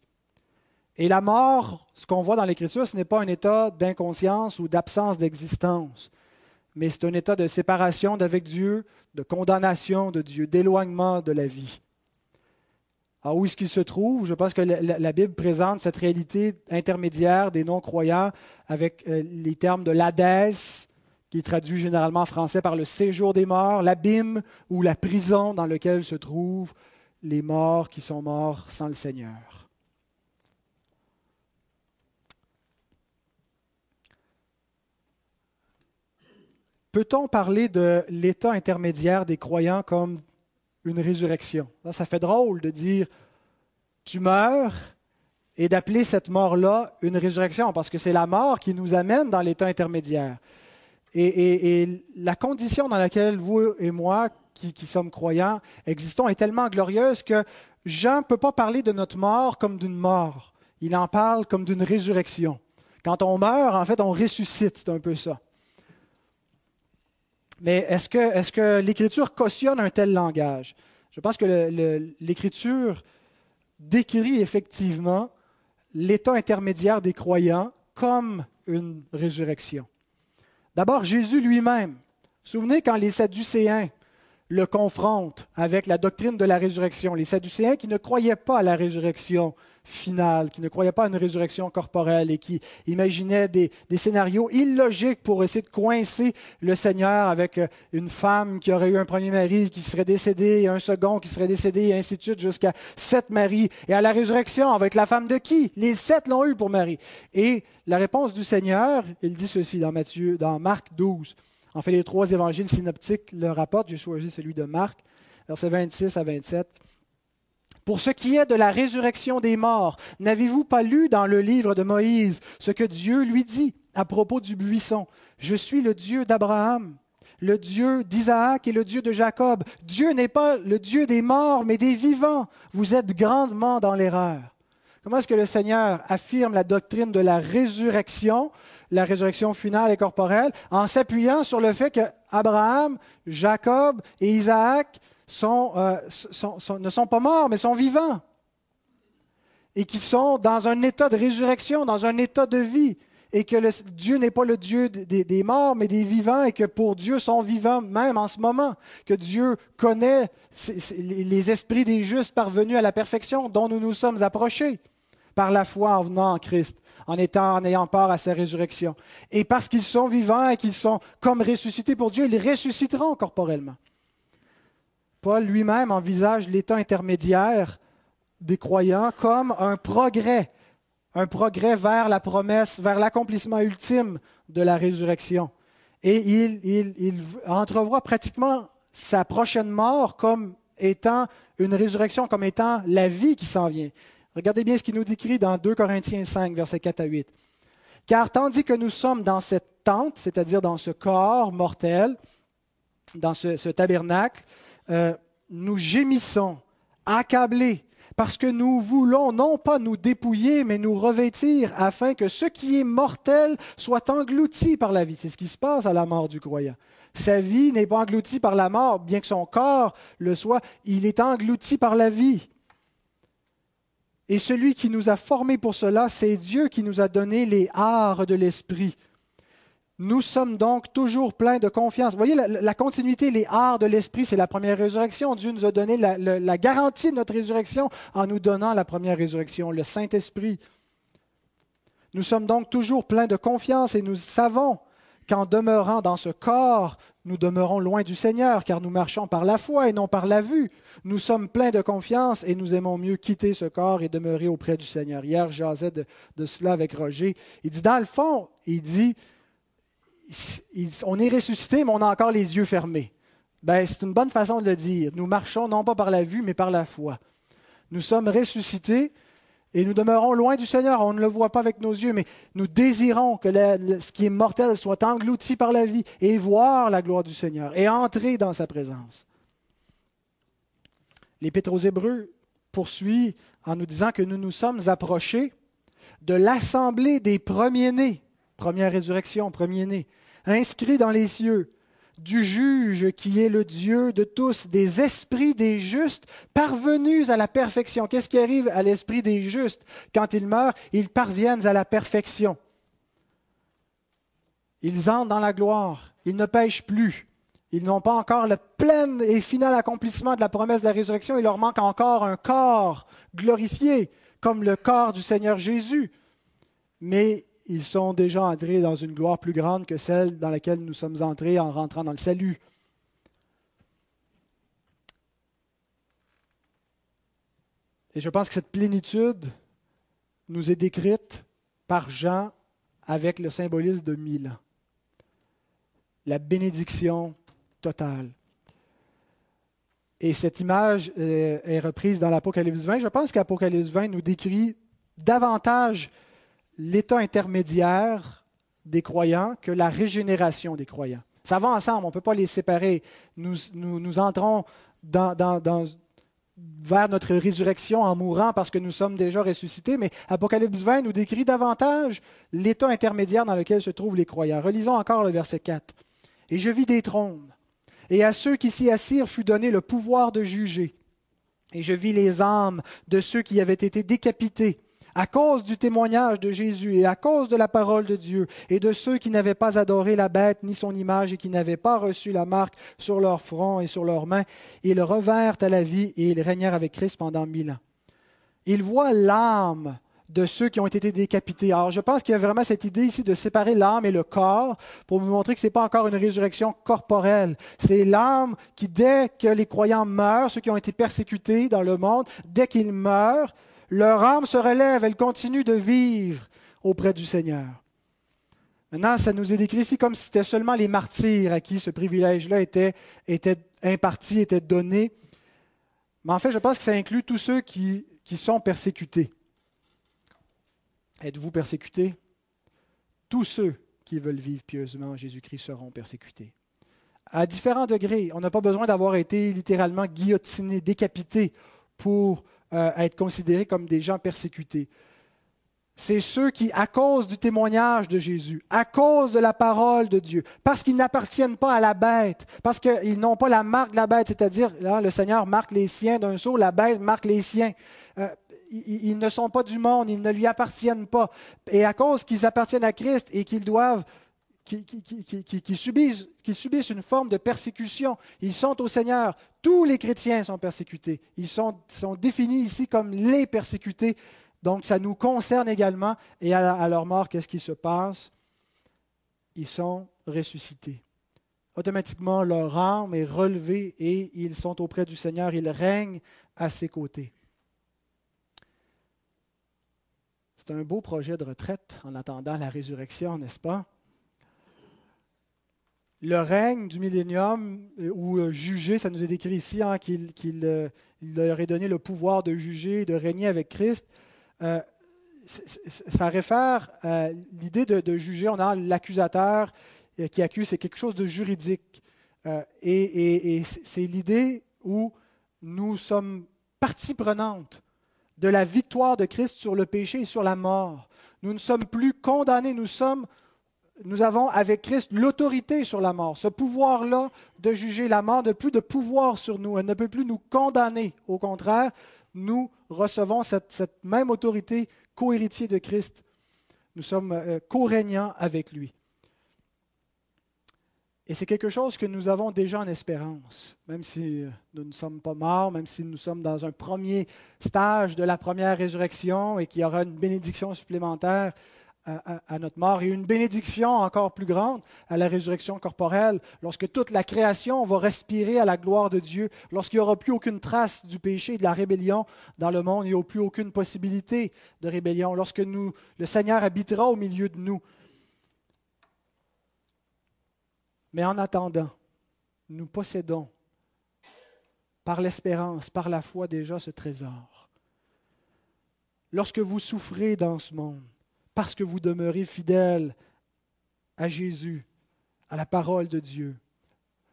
Et la mort, ce qu'on voit dans l'Écriture, ce n'est pas un état d'inconscience ou d'absence d'existence mais c'est un état de séparation d'avec Dieu, de condamnation de Dieu, d'éloignement de la vie. Alors, où est-ce qu'il se trouve? Je pense que la, Bible présente cette réalité intermédiaire des non-croyants avec euh, les termes de l'Hadès, qui est traduit généralement en français par le séjour des morts, l'abîme ou la prison dans laquelle se trouvent les morts qui sont morts sans le Seigneur. Peut-on parler de l'état intermédiaire des croyants comme une résurrection? Ça fait drôle de dire tu meurs et d'appeler cette mort-là une résurrection, parce que c'est la mort qui nous amène dans l'état intermédiaire. Et, la condition dans laquelle vous et moi, qui, sommes croyants, existons, est tellement glorieuse que Jean ne peut pas parler de notre mort comme d'une mort. Il en parle comme d'une résurrection. Quand on meurt, en fait, on ressuscite, un peu ça. Mais est-ce que, l'Écriture cautionne un tel langage? Je pense que l'Écriture décrit effectivement l'état intermédiaire des croyants comme une résurrection. D'abord, Jésus lui-même. Souvenez quand les Sadducéens le confrontent avec la doctrine de la résurrection, les Sadducéens qui ne croyaient pas à la résurrection finale, qui ne croyaient pas à une résurrection corporelle et qui imaginaient des, scénarios illogiques pour essayer de coincer le Seigneur avec euh, une femme qui aurait eu un premier mari qui serait décédé, un second qui serait décédé, et ainsi de suite jusqu'à sept maris. Et à la résurrection, avec la femme de qui? Les sept l'ont eu pour mari. Et la réponse du Seigneur, il dit ceci dans Matthieu, dans Marc 12. En fait, les trois évangiles synoptiques le rapportent. J'ai choisi celui de Marc, versets 26 à 27. Pour ce qui est de la résurrection des morts, n'avez-vous pas lu dans le livre de Moïse ce que Dieu lui dit à propos du buisson? Je suis le Dieu d'Abraham, le Dieu d'Isaac et le Dieu de Jacob. Dieu n'est pas le Dieu des morts, mais des vivants. Vous êtes grandement dans l'erreur. Comment est-ce que le Seigneur affirme la doctrine de la résurrection, la résurrection finale et corporelle, en s'appuyant sur le fait que Abraham, Jacob et Isaac euh, ne sont pas morts, mais sont vivants. Et qui sont dans un état de résurrection, dans un état de vie. Et que Dieu n'est pas le Dieu des, morts, mais des vivants, et que pour Dieu sont vivants même en ce moment. Que Dieu connaît les esprits des justes parvenus à la perfection dont nous nous sommes approchés par la foi en venant en Christ, en, étant, en ayant part à sa résurrection. Et parce qu'ils sont vivants et qu'ils sont comme ressuscités pour Dieu, ils ressusciteront corporellement. Paul lui-même envisage l'état intermédiaire des croyants comme un progrès, un progrès vers la promesse, vers l'accomplissement ultime de la résurrection. Et il, entrevoit pratiquement sa prochaine mort comme étant une résurrection, comme étant la vie qui s'en vient. Regardez bien ce qu'il nous décrit dans 2 Corinthiens 5, versets 4 à 8. Car tandis que nous sommes dans cette tente, c'est-à-dire dans ce corps mortel, dans ce tabernacle, euh, nous gémissons, accablés, parce que nous voulons non pas nous dépouiller, mais nous revêtir, afin que ce qui est mortel soit englouti par la vie. C'est ce qui se passe à la mort du croyant. Sa vie n'est pas engloutie par la mort, bien que son corps le soit, il est englouti par la vie. Et celui qui nous a formés pour cela, c'est Dieu qui nous a donné les arts de l'esprit. Nous sommes donc toujours pleins de confiance. Vous voyez, la, continuité, les arts de l'esprit, c'est la première résurrection. Dieu nous a donné la, garantie de notre résurrection en nous donnant la première résurrection, le Saint-Esprit. Nous sommes donc toujours pleins de confiance et nous savons qu'en demeurant dans ce corps, nous demeurons loin du Seigneur, car nous marchons par la foi et non par la vue. Nous sommes pleins de confiance et nous aimons mieux quitter ce corps et demeurer auprès du Seigneur. Hier, j'asais de, de cela avec Roger. Il dit, dans le fond, il dit, on est ressuscité, mais on a encore les yeux fermés. Ben, c'est une bonne façon de le dire. Nous marchons non pas par la vue, mais par la foi. Nous sommes ressuscités, et nous demeurons loin du Seigneur. On ne le voit pas avec nos yeux, mais nous désirons que ce qui est mortel soit englouti par la vie et voir la gloire du Seigneur et entrer dans sa présence. L'Épître aux Hébreux poursuit en nous disant que nous nous sommes approchés de l'assemblée des premiers-nés, première résurrection, premier-né, inscrits dans les cieux, du juge qui est le Dieu de tous, des esprits des justes parvenus à la perfection. Qu'est-ce qui arrive à l'esprit des justes? Quand ils meurent Ils parviennent à la perfection. Ils entrent dans la gloire. Ils ne pêchent plus. Ils n'ont pas encore le plein et final accomplissement de la promesse de la résurrection. Il leur manque encore un corps glorifié, comme le corps du Seigneur Jésus. Mais ils sont déjà entrés dans une gloire plus grande que celle dans laquelle nous sommes entrés en rentrant dans le salut. Et je pense que cette plénitude nous est décrite par Jean avec le symbolisme de mille ans. La bénédiction totale. Et cette image euh, est reprise dans l'Apocalypse 20. Je pense qu'Apocalypse 20 nous décrit davantage l'état intermédiaire des croyants que la régénération des croyants. Ça va ensemble, on ne peut pas les séparer. Nous, nous, entrons vers notre résurrection en mourant parce que nous sommes déjà ressuscités, mais Apocalypse 20 nous décrit davantage l'état intermédiaire dans lequel se trouvent les croyants. Relisons encore le verset 4. Et je vis des trônes, et à ceux qui s'y assirent fut donné le pouvoir de juger. Et je vis les âmes de ceux qui avaient été décapités à cause du témoignage de Jésus et à cause de la parole de Dieu et de ceux qui n'avaient pas adoré la bête ni son image et qui n'avaient pas reçu la marque sur leur front et sur leurs mains, ils revinrent à la vie et ils régnèrent avec Christ pendant mille ans. Ils voient l'âme de ceux qui ont été décapités. Alors, je pense qu'il y a vraiment cette idée ici de séparer l'âme et le corps pour nous montrer que ce n'est pas encore une résurrection corporelle. C'est l'âme qui, dès que les croyants meurent, ceux qui ont été persécutés dans le monde, dès qu'ils meurent, leur âme se relève, elle continue de vivre auprès du Seigneur. Maintenant, ça nous est décrit ici comme si c'était seulement les martyrs à qui ce privilège-là était, imparti, était donné. Mais en fait, je pense que ça inclut tous ceux qui, qui sont persécutés. Êtes-vous persécutés? Tous ceux qui veulent vivre pieusement en Jésus-Christ seront persécutés. À différents degrés. On n'a pas besoin d'avoir été littéralement guillotiné, décapité pour euh, être considérés comme des gens persécutés. C'est ceux qui, à cause du témoignage de Jésus, à cause de la parole de Dieu, parce qu'ils n'appartiennent pas à la bête, parce qu'ils n'ont pas la marque de la bête, c'est-à-dire, le Seigneur marque les siens d'un saut, la bête marque les siens. Euh, ils, ne sont pas du monde, ils ne lui appartiennent pas. Et à cause qu'ils appartiennent à Christ et qu'ils doivent qui, subissent, une forme de persécution. Ils sont au Seigneur. Tous les chrétiens sont persécutés. Ils sont, sont définis ici comme les persécutés. Donc ça nous concerne également. Et à, à leur mort, qu'est-ce qui se passe? Ils sont ressuscités. Automatiquement, leur âme est relevée et ils sont auprès du Seigneur. Ils règnent à ses côtés. C'est un beau projet de retraite en attendant la résurrection, n'est-ce pas? Le règne du millénium, euh, ou euh, juger, ça nous est décrit ici, hein, qu'il euh, leur ait donné le pouvoir de juger, de régner avec Christ. ça réfère à l'idée de, juger. On a l'accusateur qui accuse, c'est quelque chose de juridique. et, et c'est l'idée où nous sommes partie prenante de la victoire de Christ sur le péché et sur la mort. Nous ne sommes plus condamnés, nous sommes nous avons avec Christ l'autorité sur la mort, ce pouvoir-là de juger la mort, de plus de pouvoir sur nous. Elle ne peut plus nous condamner. Au contraire, nous recevons cette, même autorité co-héritier de Christ. Nous sommes euh, co-régnants avec lui. Et c'est quelque chose que nous avons déjà en espérance, même si euh, nous ne sommes pas morts, même si nous sommes dans un premier stage de la première résurrection et qu'il y aura une bénédiction supplémentaire à, notre mort et une bénédiction encore plus grande à la résurrection corporelle, lorsque toute la création va respirer à la gloire de Dieu, lorsqu'il n'y aura plus aucune trace du péché et de la rébellion dans le monde, il n'y aura plus aucune possibilité de rébellion, lorsque nous, le Seigneur habitera au milieu de nous. Mais en attendant, nous possédons par l'espérance, par la foi déjà ce trésor. Lorsque vous souffrez dans ce monde, parce que vous demeurez fidèle à Jésus, à la parole de Dieu,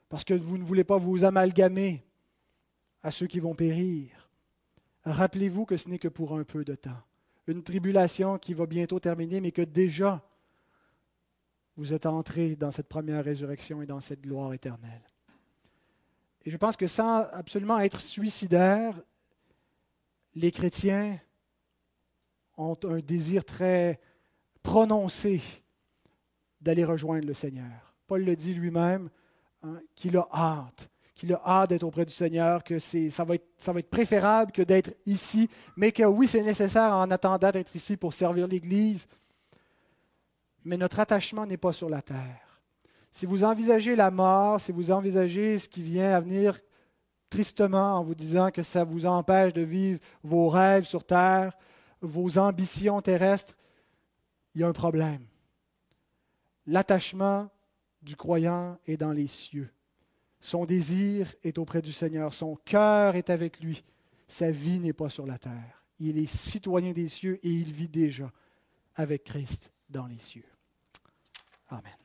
parce que vous ne voulez pas vous amalgamer à ceux qui vont périr. Rappelez-vous que ce n'est que pour un peu de temps, une tribulation qui va bientôt terminer, mais que déjà vous êtes entrés dans cette première résurrection et dans cette gloire éternelle. Et je pense que sans absolument être suicidaire, les chrétiens ont un désir très prononcé d'aller rejoindre le Seigneur. Paul le dit lui-même, hein, qu'il a hâte, qu'il a hâte d'être auprès du Seigneur, que ça va, être, ça va être préférable que d'être ici, mais que oui, c'est nécessaire en attendant d'être ici pour servir l'Église. Mais notre attachement n'est pas sur la terre. Si vous envisagez la mort, si vous envisagez ce qui vient à venir tristement en vous disant que ça vous empêche de vivre vos rêves sur terre, vos ambitions terrestres, il y a un problème. L'attachement du croyant est dans les cieux. Son désir est auprès du Seigneur. Son cœur est avec lui. Sa vie n'est pas sur la terre. Il est citoyen des cieux et il vit déjà avec Christ dans les cieux. Amen.